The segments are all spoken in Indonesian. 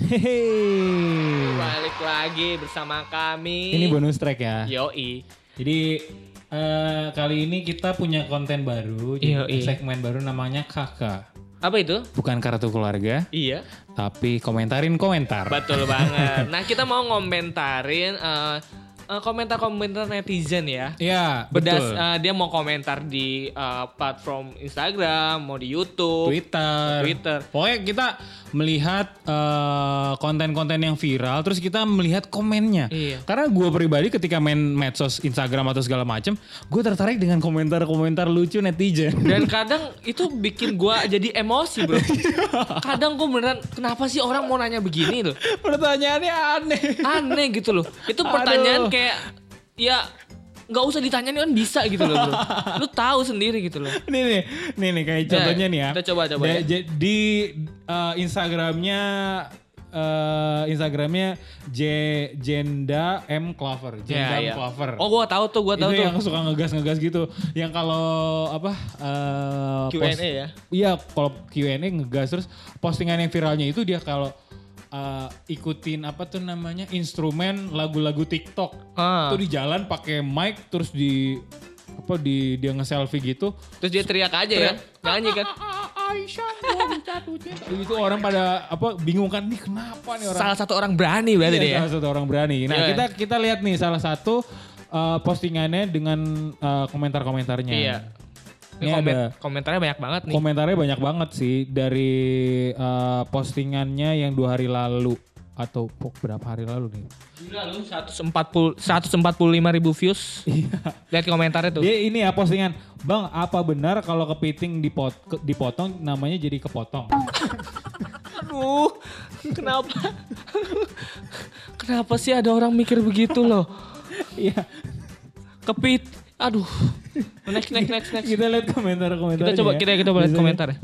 Hehehe. Balik lagi bersama kami. Ini bonus track ya. Yoi. Jadi eh, kali ini kita punya konten baru, jadi Yoi. segmen baru namanya kakak. Apa itu? Bukan kartu keluarga, Iya. tapi komentarin komentar. Betul banget. Nah kita mau ngomentarin eh, komentar-komentar netizen ya. Iya, Bedas, betul. eh, dia mau komentar di eh, platform Instagram, mau di YouTube, Twitter. Twitter. Pokoknya kita melihat eh, konten-konten yang viral, terus kita melihat komennya. Iya. Karena gue pribadi ketika main medsos, Instagram atau segala macam, gue tertarik dengan komentar-komentar lucu netizen. Dan kadang itu bikin gua jadi emosi bro. Kadang gua beneran kenapa sih orang mau nanya begini loh. Pertanyaannya aneh. Aneh gitu loh. Itu pertanyaan Aduh. kayak ya nggak usah ditanyain kan bisa gitu loh bro. Lu tahu sendiri gitu loh. nih nih, nih nih kayak Ya, contohnya nih ya. kita coba, coba Da- ya. Di eh, Instagramnya eh, Instagramnya J Jenda M Clover, Jenda M Ya, ya. Clover. Oh gua tahu tuh, gua tahu itu tuh. yang suka ngegas-ngegas gitu. Yang kalau apa eh, Q&A post- ya? Iya, kalau Q&A ngegas terus postingan yang viralnya itu dia kalau eh, ikutin apa tuh namanya instrumen lagu-lagu TikTok. Ah. Itu di jalan pakai mic terus di apa di dia nge-selfie gitu. Terus dia teriak aja ya. Nyanyi kan. Aisyah mau jatuh cinta. Itu orang pada apa bingung kan nih kenapa nih orang Salah satu orang berani berarti Iya, dia. ya? salah satu orang berani. Nah, Iya. kita kita lihat nih salah satu uh, postingannya dengan uh, komentar-komentarnya. Iya. Ini Ini komen- ada komentarnya banyak banget nih. komentarnya banyak banget sih dari uh, postingannya yang dua hari lalu atau pok, berapa hari lalu nih. Gila lu 140 145 ribu views. Iya. Lihat komentarnya tuh. Dia ini ya postingan, "Bang, apa benar kalau kepiting dipot dipotong namanya jadi kepotong?" Aduh, kenapa? kenapa sih ada orang mikir begitu loh? Iya. Kepit. Aduh. Next, next, next, next. Kita lihat komentar-komentarnya. Kita coba, ya. kita kita boleh Biasanya- komentar.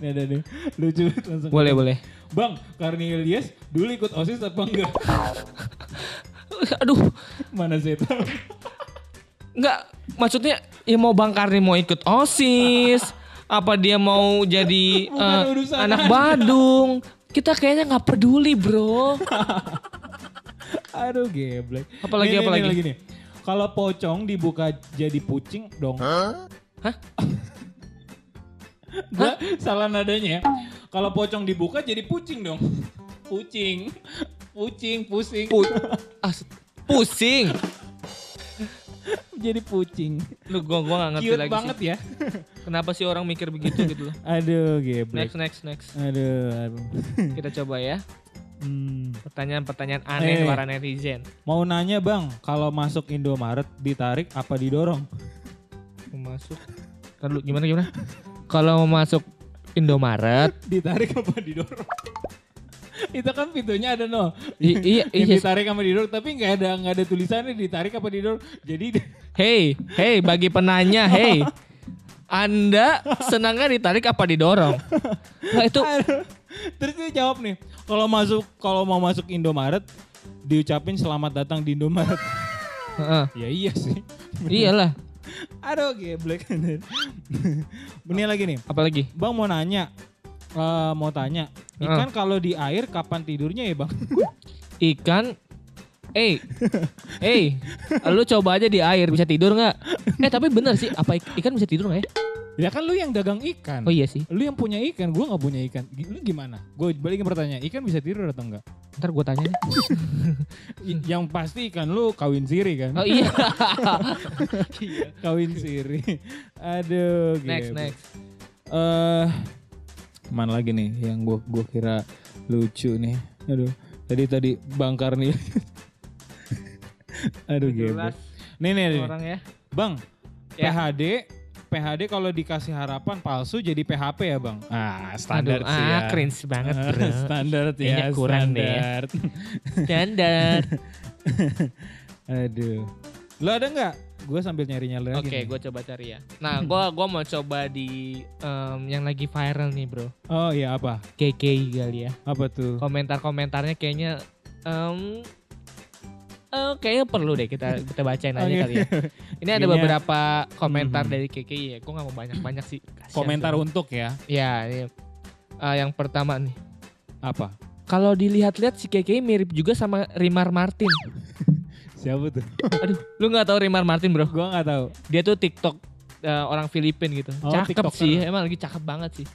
Nih ada nih. Lucu langsung. Boleh, boleh. Bang, Karnilias dulu ikut OSIS apa enggak? Aduh, Mana saya tahu. enggak. Maksudnya ya mau Bang Karni mau ikut OSIS, apa dia mau jadi urusan anak. Badung. Kita kayaknya nggak peduli, Bro. Aduh geblek. Apalagi, nih, apalagi? nih, lagi nih. Kalau pocong dibuka jadi pucing dong. Hah? Gua salah nadanya ya. Kalau pocong dibuka jadi pucing dong. Pucing. Pucing, pusing. Pu- as- pusing. jadi pucing. Lu gua gua gak ngerti Cute lagi banget sih. ya. Kenapa sih orang mikir begitu gitu loh. Aduh geblek. Next, next, next. Aduh, aduh. Kita coba ya. Hmm. Pertanyaan-pertanyaan aneh Eh. para netizen. Mau nanya bang, kalau masuk Indomaret ditarik apa didorong? Masuk. Dulu, gimana gimana? Kalau mau masuk Indomaret, Ditarik apa didorong? Itu kan pintunya ada no. i- iya Yang iya. ditarik sama didorong, tapi nggak ada nggak ada tulisannya ditarik apa didorong. Jadi Hey, hey bagi penanya, hey. Anda senangnya ditarik apa didorong? Nah, itu. Terus dia jawab nih, kalau masuk kalau mau masuk Indomaret diucapin selamat datang di Indomaret. Heeh. ya iya sih. iyalah. Aduh geblek. Ini lagi nih. Apalagi? Bang mau nanya. Eh, mau tanya, ikan kalau di air kapan tidurnya ya bang? Ikan Eh, eh, lu coba aja di air bisa tidur nggak? Eh tapi bener sih, apa ik- ikan bisa tidur nggak ya? Ya kan lu yang dagang ikan. Oh iya sih. Lu yang punya ikan, gua nggak punya ikan. Lu gimana? Gue balikin pertanyaan, ikan bisa tidur atau enggak? Ntar gue tanya nih. Yang pasti ikan lu kawin siri kan? Oh iya. Kawin siri. Aduh, next, geblek. next. eh mana lagi nih yang gua gua kira lucu nih. Aduh, tadi tadi Bang Karni. Aduh. Nih nih, nih. orang ya. Bang, Ya. PHD PHD kalau dikasih harapan palsu jadi PHP ya, Bang? Ah, standar Aduh, sih ya. ah, cringe banget, Ah, bro. standar ya, Kayaknya kurang deh ya. standar. Standar. Aduh. Lo ada nggak? Gue sambil nyari-nyari lagi. Oke, gue coba cari ya. Nah, gue gua mau coba di em, yang lagi viral nih, bro. Oh iya apa? KKI kali ya. Apa tuh? Komentar-komentarnya kayaknya em kayaknya perlu deh kita kita bacain aja kali ya. Ini ada beberapa komentar Mhm. dari KKI ya. Gue gak mau banyak-banyak sih. Kasian Komentar tuh. untuk ya. Ya, ini eh, yang pertama nih. Apa? Kalau dilihat-lihat si KKI mirip juga sama Rimar Martin. Siapa tuh? Aduh, lu nggak tahu Rimar Martin bro? Gua nggak tahu. Dia tuh TikTok eh, orang Filipin gitu. Oh, cakep TikToker. sih, emang lagi cakep banget sih.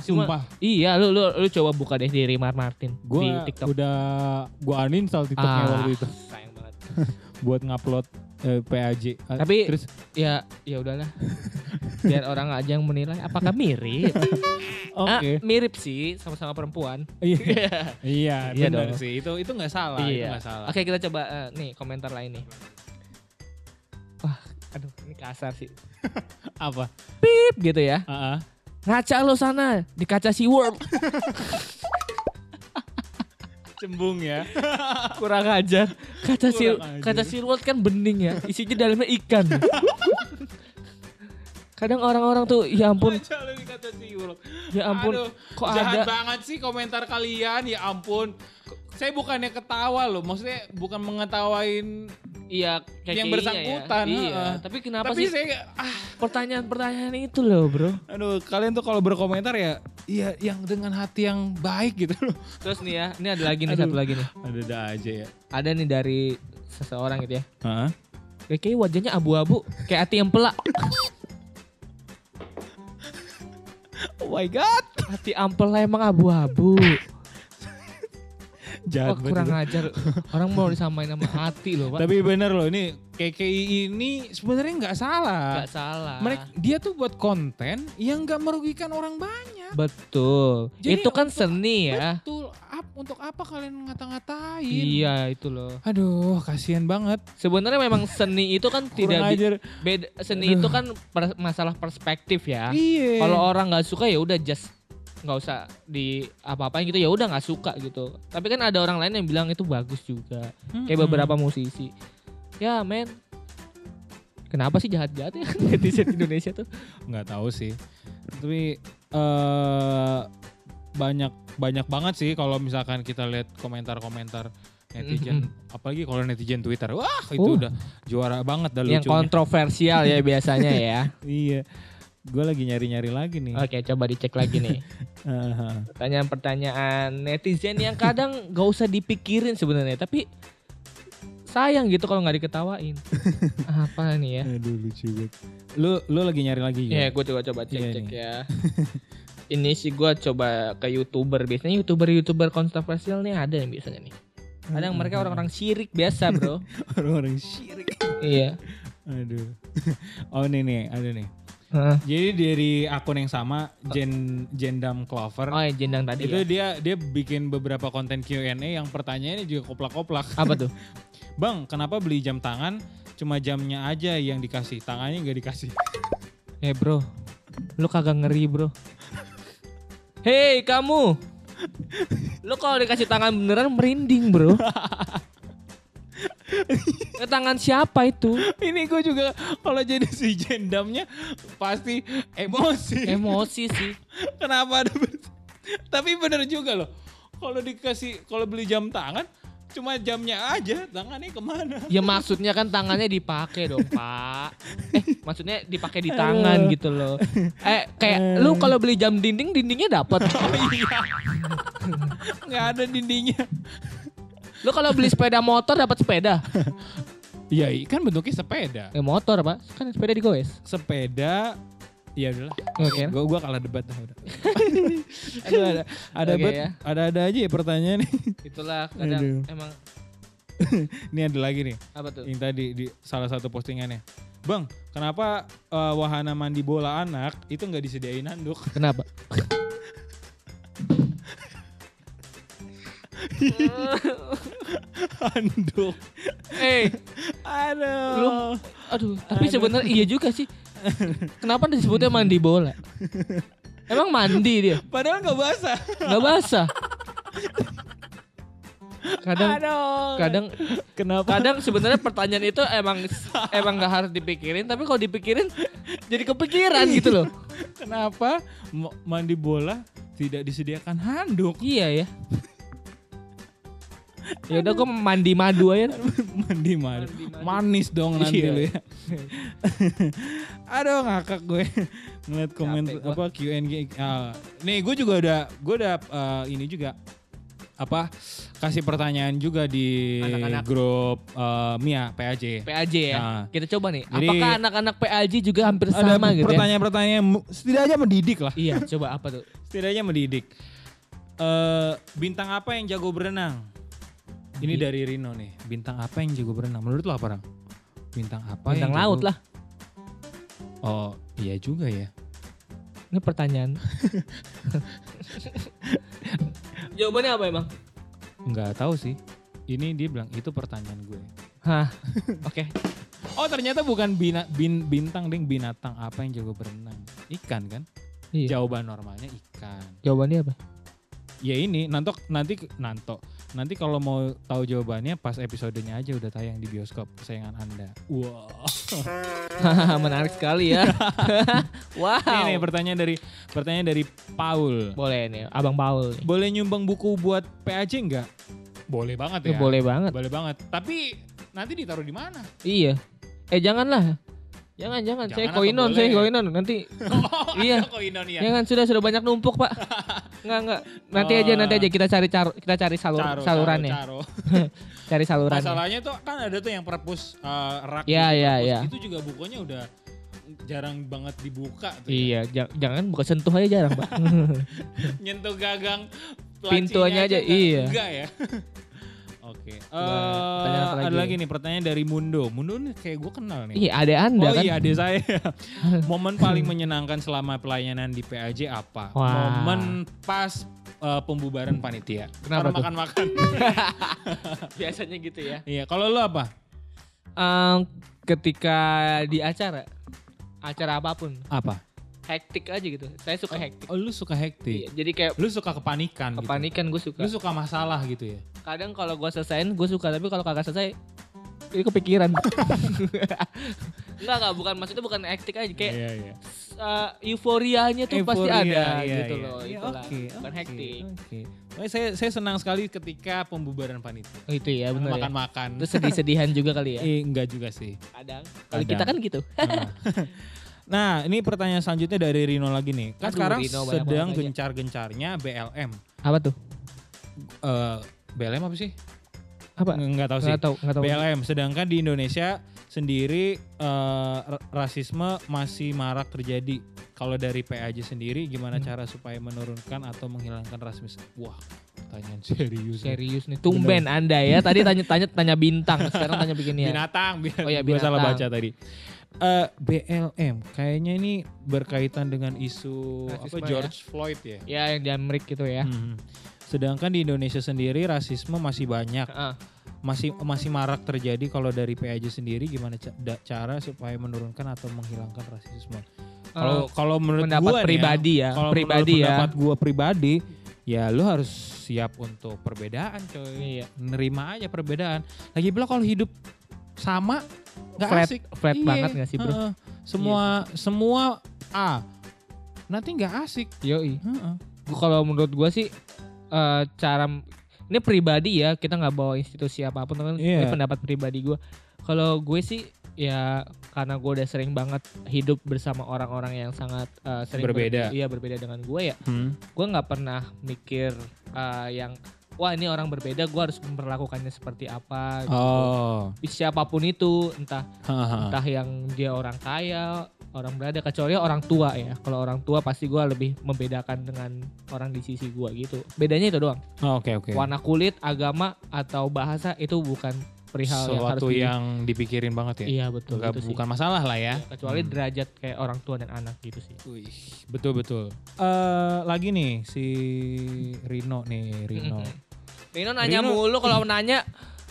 Cuma- Sumpah. Iya, lu lu lu coba buka deh di Rimar Martin di Gua TikTok. udah gua uninstall TikToknya Ah, waktu itu. buat ngupload eh, PAJ. Ah, Tapi- terus Ya, ya udahlah. Biar orang aja yang menilai apakah mirip. Ah, oke. mirip sih, sama-sama perempuan. Iya. Iya, Iya benar dong. sih. Itu itu nggak salah, itu iya. nggak salah. Oke, kita coba eh, nih komentar lain nih. Wah, aduh, ini kasar sih. Apa? Pip gitu ya. Heeh. Ngaca lo sana di kaca SeaWorld. Cembung ya. Kurang ajar. Kurang Sea, ajar. kaca SeaWorld kan bening ya. Isinya dalamnya ikan. Kadang orang-orang tuh ya ampun, ya ampun, Aduh, kok jahat ada banget sih komentar kalian, ya ampun. Saya bukannya ketawa loh, maksudnya bukan mengetawain iya yang KKI-nya bersangkutan, Ya. Iya, tapi kenapa tapi sih saya ah pertanyaan-pertanyaan itu loh, Bro? aduh kalian tuh kalau berkomentar ya iya yang dengan hati yang baik gitu loh. Terus nih ya, ini ada lagi nih Aduh. satu lagi nih. Ada-ada aja ya. Ada nih dari seseorang gitu ya. Heeh. KKI wajahnya abu-abu kayak hati empelak. Oh my god. Hati ampel emang abu-abu. Jahat kurang itu. ajar. Orang mau disamain sama hati loh, Pak. Tapi bener loh ini KKI ini sebenarnya nggak salah. Gak salah. Mereka dia tuh buat konten yang nggak merugikan orang banyak. Betul. Jadi itu kan untuk- seni ya. Betul. Ap- untuk apa kalian ngata-ngatain? Iya itu loh. Aduh, kasihan banget. Sebenarnya memang seni itu kan tidak ajar. beda. Seni itu kan per- masalah perspektif ya. Iya. Kalau orang nggak suka ya udah just nggak usah di apa-apain gitu ya udah nggak suka gitu. Tapi kan ada orang lain yang bilang itu bagus juga. Kayak Mm-mm. beberapa musisi. Ya men. Kenapa sih jahat-jahat ya netizen Indonesia tuh? nggak tahu sih. Tapi eh banyak banyak banget sih kalau misalkan kita lihat komentar-komentar netizen, apalagi kalau netizen Twitter, wah itu Uh. udah juara banget dah yang lucunya. kontroversial ya biasanya ya. Iya. Gue lagi nyari-nyari lagi nih. Oke, coba dicek lagi nih. Pertanyaan-pertanyaan netizen yang kadang gak usah dipikirin sebenarnya, tapi sayang gitu kalau nggak diketawain. Apa nih ya? Aduh lucu banget. Lu lu lagi nyari lagi Ya, ya? gue coba coba cek Iya cek nih. ya. Ini sih gue coba ke youtuber biasanya youtuber youtuber kontroversial nih ada yang biasanya nih. Kadang mereka orang-orang syirik biasa bro. orang-orang syirik. iya. Aduh. Oh nih nih, ada nih. Hah. Jadi dari akun yang sama Jen Jendam Clover Oh yang jendang tadi itu ya. dia dia bikin beberapa konten Q&A yang pertanyaannya juga koplak-koplak. Apa tuh? Bang, kenapa beli jam tangan cuma jamnya aja yang dikasih, tangannya nggak dikasih? Eh bro, lu kagak ngeri bro. Hei kamu, lu kalau dikasih tangan beneran merinding bro. Eh, tangan siapa itu? Ini gue juga kalau jadi si Jendamnya pasti emosi. Emosi sih. Kenapa ada Tapi bener juga loh. Kalau dikasih kalau beli jam tangan cuma jamnya aja, tangannya ke mana? Ya maksudnya kan tangannya dipakai dong pak. Eh maksudnya dipakai di tangan Aduh. gitu loh. Eh kayak lu kalau beli jam dinding dindingnya dapat. Nggak ada dindingnya. Lu kalau beli sepeda motor dapat sepeda. Iya, kan bentuknya sepeda. Eh motor pak, kan sepeda digoes. Sepeda Ya udahlah. Oke. Gua gua kalah debat dah udah. Aduh, ada ada bet- ya. ada ada aja ya pertanyaan nih. Itulah kadang Aduh. emang Ini ada lagi nih. apa tuh? Yang tadi di salah satu postingannya. Bang, kenapa eh, wahana mandi bola anak itu nggak disediain handuk? Kenapa? handuk. Eh, Aduh. Lu- aduh, tapi sebenarnya iya juga sih. Kenapa disebutnya mandi bola? Emang mandi dia, Padahal nggak basah. nggak basah. Kadang, Aduh. kadang, kenapa? kadang sebenarnya pertanyaan itu emang emang nggak harus dipikirin, tapi kalau dipikirin jadi kepikiran gitu loh. Kenapa mandi bola tidak disediakan handuk? Iya ya. Ya udah gue mandi madu aja. mandi madu. Mandi madu. Manis dong nanti Iya. lu ya. Aduh ngakak gue ngeliat komen apa Q&A. Ah, nih gue juga udah gue udah eh, ini juga apa kasih pertanyaan juga di Anak-anak. grup eh, Mia PAJ. PAJ ya. Nah. Kita coba nih. Jadi- apakah anak-anak PAJ juga hampir Ada sama gitu ya? pertanyaan-pertanyaan setidaknya mendidik lah. Iya, coba apa tuh? Setidaknya mendidik. Eh bintang apa yang jago berenang? Ini Bi- dari Rino nih. Bintang apa yang jago berenang? Menurut lo apa, Rang? Bintang apa Bintang yang laut jago- lah. Oh, iya juga ya. Ini pertanyaan. Jawabannya apa emang? Nggak tahu sih. Ini dia bilang itu pertanyaan gue. Hah. Oke. Oh ternyata bukan bina, bin, bintang ding binatang apa yang jago berenang? Ikan kan? Iya. Jawaban normalnya ikan. Jawabannya apa? Ya ini nanti nanti nanto nanti kalau mau tahu jawabannya pas episodenya aja udah tayang di bioskop kesayangan anda. Wow. Menarik sekali ya. wow. Ini nih pertanyaan dari pertanyaan dari Paul. Boleh nih, Abang Paul nih. Boleh nyumbang buku buat PAJ nggak? Boleh banget ya. Boleh banget. Boleh banget. Tapi nanti ditaruh di mana? Iya. Eh janganlah. Jangan, jangan. Jangan saya koinon, saya koinon. Nanti Oh, Iya. koinon ya. jangan sudah sudah banyak numpuk, Pak. Enggak, enggak. Nanti aja, nanti aja kita cari car- kita cari salur Caro, salurannya. caro, caro. Cari salurannya. Masalahnya tuh kan ada tuh yang perpus uh, rak iya, perpus. iya. Itu juga bukunya udah jarang banget dibuka tuh. ya. Iya, ja- jangan buka sentuh aja jarang, Pak. Nyentuh gagang Pintunya lacinya aja, enggak, iya. Enggak ya. Oke. Eh, pertanyaan apa ada lagi? lagi nih pertanyaan dari Mundo. Mundo nih kayak gue kenal nih. Iya, ada Anda oh kan. iya adik saya. Momen paling menyenangkan selama pelayanan di PAJ apa? Wah. Momen pas uh, pembubaran panitia. Kenapa makan-makan. Biasanya gitu ya. iya, kalau lu apa? Em, ketika di acara acara apa pun Apa? hektik aja gitu saya suka hektik Oh, lu suka hektik. Iya, jadi kayak Lu suka kepanikan gitu. kepanikan gue suka Lu suka masalah gitu ya? Kadang kalau gue selesaiin gue suka tapi kalau kagak selesai ini kepikiran enggak enggak bukan maksudnya bukan hektik aja kayak Iya, iya. uh, euforianya tuh pasti Euforia, ada iya, gitu iya. loh Iya, itulah. Oke, bukan oke, hektik Oke. Oh, saya saya senang sekali ketika pembubaran panitia. Oh, itu ya benar ya Makan-makan. terus sedih-sedihan juga kali ya Eh, enggak juga sih. kadang kalau Kadang. kita kan gitu Nah, ini pertanyaan selanjutnya dari Rino lagi nih. Kan Aduh, sekarang Rino sedang gencar-gencarnya BLM. apa tuh Eh, BLM apa sih? apa Enggak tahu sih. nggak tahu nggak tahu BLM. Sedangkan di Indonesia sendiri ra- rasisme masih marak terjadi. Kalau dari PAJ sendiri gimana Hmm. cara supaya menurunkan atau menghilangkan rasisme? Wah, pertanyaan serius. serius nih tumben anda ya tadi tanya tanya bintang sekarang tanya beginian Binatang, bin- Oh iya, gua salah binatang. baca tadi. Eh, BLM kayaknya ini berkaitan dengan isu apa George Floyd ya. ya yang di Amerika itu ya Hmm. Sedangkan di Indonesia sendiri rasisme masih banyak, Heeh. masih masih marak terjadi. Kalau dari PAJ sendiri gimana ca- cara supaya menurunkan atau menghilangkan rasisme? Kalau kalau menurut Eh, pendapat gua nih pribadi ya, kalau pribadi menurut ya. pendapat gua pribadi, ya lu harus siap untuk perbedaan, coy. Iya. Nerima aja perbedaan. Lagi pula kalau hidup sama nggak asik. flat Iya, banget nggak sih, bro? heeh. Semua semua A. Nanti nggak asik. Yoi. Heeh. Gua- Kalau menurut gua sih eh, cara ini pribadi ya, kita nggak bawa institusi apa pun kan ini Iya. pendapat pribadi gua. Kalau gue sih ya karena gue udah sering banget hidup bersama orang-orang yang sangat eh, sering Berbeda. ber- iya berbeda dengan gue ya. Hmm. Gue nggak pernah mikir eh, yang wah ini orang berbeda, gue harus memperlakukannya seperti apa. gitu. Oh. Siapa pun itu, entah entah yang dia orang kaya, orang berada kecuali orang tua ya. Kalau orang tua pasti gua lebih membedakan dengan orang di sisi gua gitu. Bedanya itu doang. Oh, Oke oke. Warna kulit, agama atau bahasa itu bukan perihal yang harus Sesuatu yang dipikirin banget ya. Iya betul Nggak- itu sih. bukan masalah lah ya. Iya, Kecuali Hmm. derajat kayak orang tua dan anak gitu sih. Wih, betul betul. Eh lagi nih si Rino nih Rino. Rino nanya Rino- mulu kalau nanya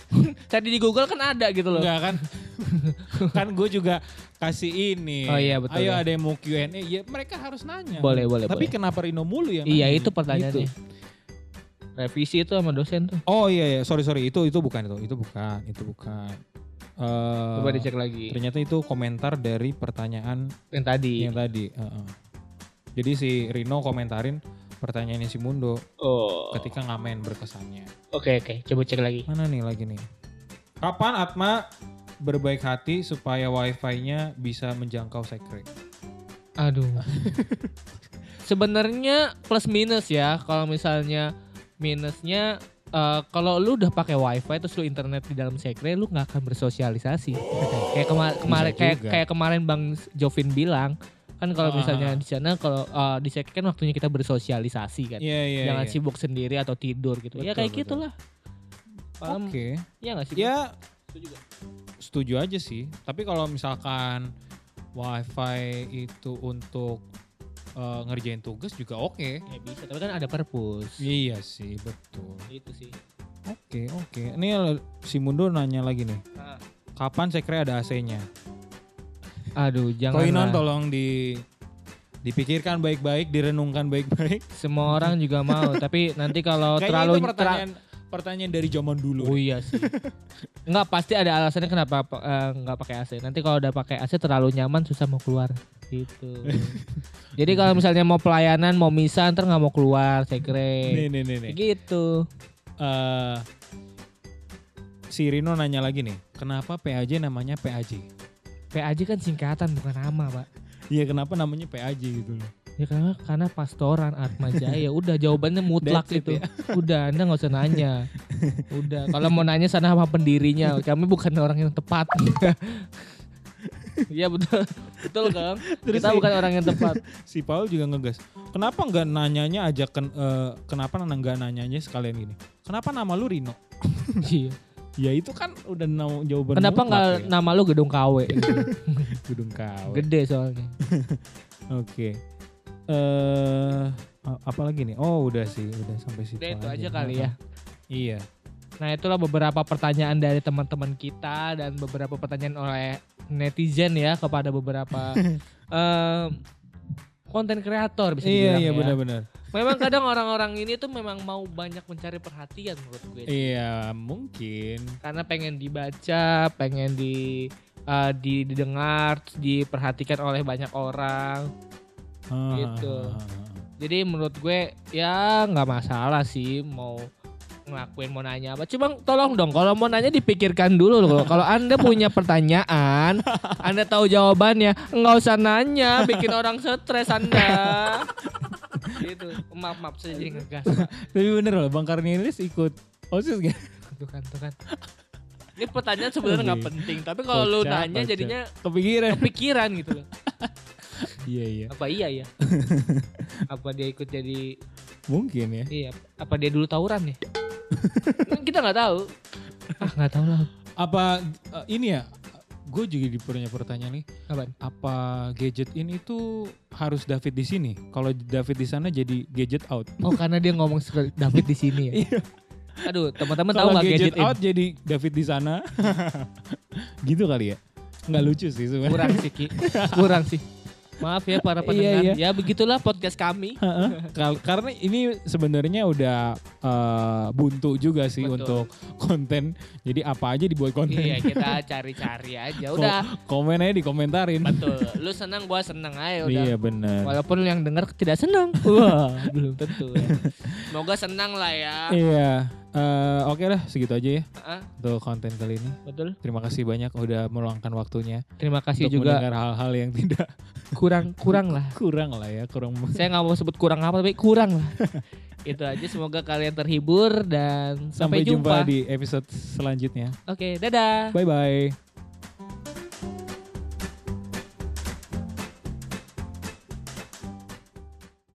cari di Google kan ada gitu loh. Enggak kan? kan gue juga kasih ini. Oh iya, betul Ayo ya. ada yang mau Q&A, ya mereka harus nanya. Boleh, boleh, Tapi boleh. kenapa Rino mulu yang Iya nanya? itu pertanyaannya. Itu. Revisi itu sama dosen tuh. Oh iya iya, sorry sorry itu itu bukan itu, itu bukan, itu bukan. Eh, Coba dicek lagi. Ternyata itu komentar dari pertanyaan Yang tadi. yang tadi. heeh. Jadi si Rino komentarin pertanyaannya si Mundo Oh. ketika ngamen berkesannya. Oke oke, coba cek lagi. Mana nih lagi nih? Kapan Atma berbaik hati supaya wifi-nya bisa menjangkau sekre? Aduh. Sebenarnya plus minus ya. Kalau misalnya minusnya eh, kalau lu udah pakai wifi terus lu internet di dalam sekre lu nggak akan bersosialisasi kayak kema- kemarin kayak juga. kayak kemarin bang Jovin bilang kan kalau Ah. misalnya di sana kalau eh, di sekre kan waktunya kita bersosialisasi kan Iya iya. jangan iya. sibuk sendiri atau tidur gitu ya Betul, kayak betul. gitulah? Oke. ya nggak sih Ya Setuju nggak? Setuju aja sih. Tapi kalau misalkan wifi itu untuk eh, ngerjain tugas juga oke. ya bisa tapi kan ada purpose Iya sih betul. itu sih Oke oke. Ini l- si Mundo nanya lagi nih. Ah. Kapan sekre ada AC-nya? aduh jangan Koinon tolong di dipikirkan baik-baik, direnungkan baik-baik. semua orang juga mau tapi nanti kalau terlalu pertanyaan dari zaman dulu. Oh iya sih. Enggak pasti ada alasannya kenapa eh, nggak pakai AC. Nanti kalau udah pakai AC terlalu nyaman susah mau keluar gitu. Jadi kalau misalnya mau pelayanan mau misa ntar nggak mau keluar Nih sekre. nih nih nih. Gitu. Eh, si Rino nanya lagi nih, kenapa PAJ namanya PAJ? PAJ kan singkatan bukan nama pak. Iya kenapa namanya PAJ gitu loh. Ya karena karena pastoran Atma Jaya. Udah jawabannya mutlak it itu. ya. Udah anda nggak usah nanya. Udah kalau mau nanya sana sama pendirinya. Kami bukan orang yang tepat. Iya betul, betul kang. Terus Kita si- bukan orang yang tepat. Si Paul juga ngegas. Kenapa nggak nanyanya aja ken, eh, kenapa nggak nanyanya sekalian gini? Kenapa nama lu Rino? Iya. Ya itu kan udah nama jawaban Kenapa nggak ya. nama lu gedung KW? gitu? gedung KW? Gede soalnya. Oke. Eh a- apa lagi nih? Oh udah sih, udah sampai situ. Udah itu aja kali ya. Iya. Nah itulah beberapa pertanyaan dari teman-teman kita dan beberapa pertanyaan oleh netizen ya kepada beberapa em, konten kreator bisa Iya dibilang iya ya. benar-benar. Memang kadang orang-orang ini tuh memang mau banyak mencari perhatian menurut gue. Iya mungkin. Karena pengen dibaca, pengen di eh, di- didengar, diperhatikan oleh banyak orang. Gitu. Jadi menurut gue ya nggak masalah sih mau ngelakuin mau nanya apa. Cuma tolong dong kalau mau nanya dipikirkan dulu loh. Kalau Anda punya pertanyaan, Anda tahu jawabannya, nggak usah nanya, bikin orang stres Anda. gitu. Maaf maaf saya jadi ngegas. Tapi bener loh Bang Karnilis ikut OSIS gak? Tuh kan, tuh kan. Ini pertanyaan sebenarnya nggak penting, tapi kalau lu nanya jadinya Kepikiran. kepikiran gitu loh. Iya iya. Apa iya ya? Apa dia ikut jadi Mungkin ya. iya? Apa dia dulu tawuran ya? Kan kita nggak tahu. Ah nggak tahu lah. Apa eh, ini ya? Gue juga di punya pertanyaan nih. Apaan? Apa gadget ini tuh harus David di sini? Kalau David di sana jadi gadget out. Oh karena dia ngomong sekali David di sini ya. Iya. Aduh teman-teman tahu nggak gadget, gadget, in? out jadi David di sana. gitu kali ya? Nggak lucu sih sebenarnya. Kurang sih Ki. Kurang sih. Maaf ya para Iya, pendengar. iya. Ya begitulah podcast kami. Karena ini sebenarnya udah eh, buntu juga sih Betul. untuk konten. Jadi apa aja dibuat konten. iya kita cari-cari aja. Udah. Komen aja dikomentarin. Betul. Lu senang gua senang aja udah. Iya benar. Walaupun yang dengar tidak senang. Wah, belum tentu. Ya. Semoga senang lah ya. Iya. Eh, Oke lah segitu aja ya Ah, untuk konten kali ini. betul. Terima kasih banyak udah meluangkan waktunya Terima kasih untuk juga mendengar hal-hal yang tidak kurang kurang lah. kurang lah ya, kurang. Saya nggak mau sebut kurang apa tapi kurang lah. Itu aja semoga kalian terhibur dan Sampai sampai, jumpa jumpa. di episode selanjutnya. Oke, dadah. Bye bye.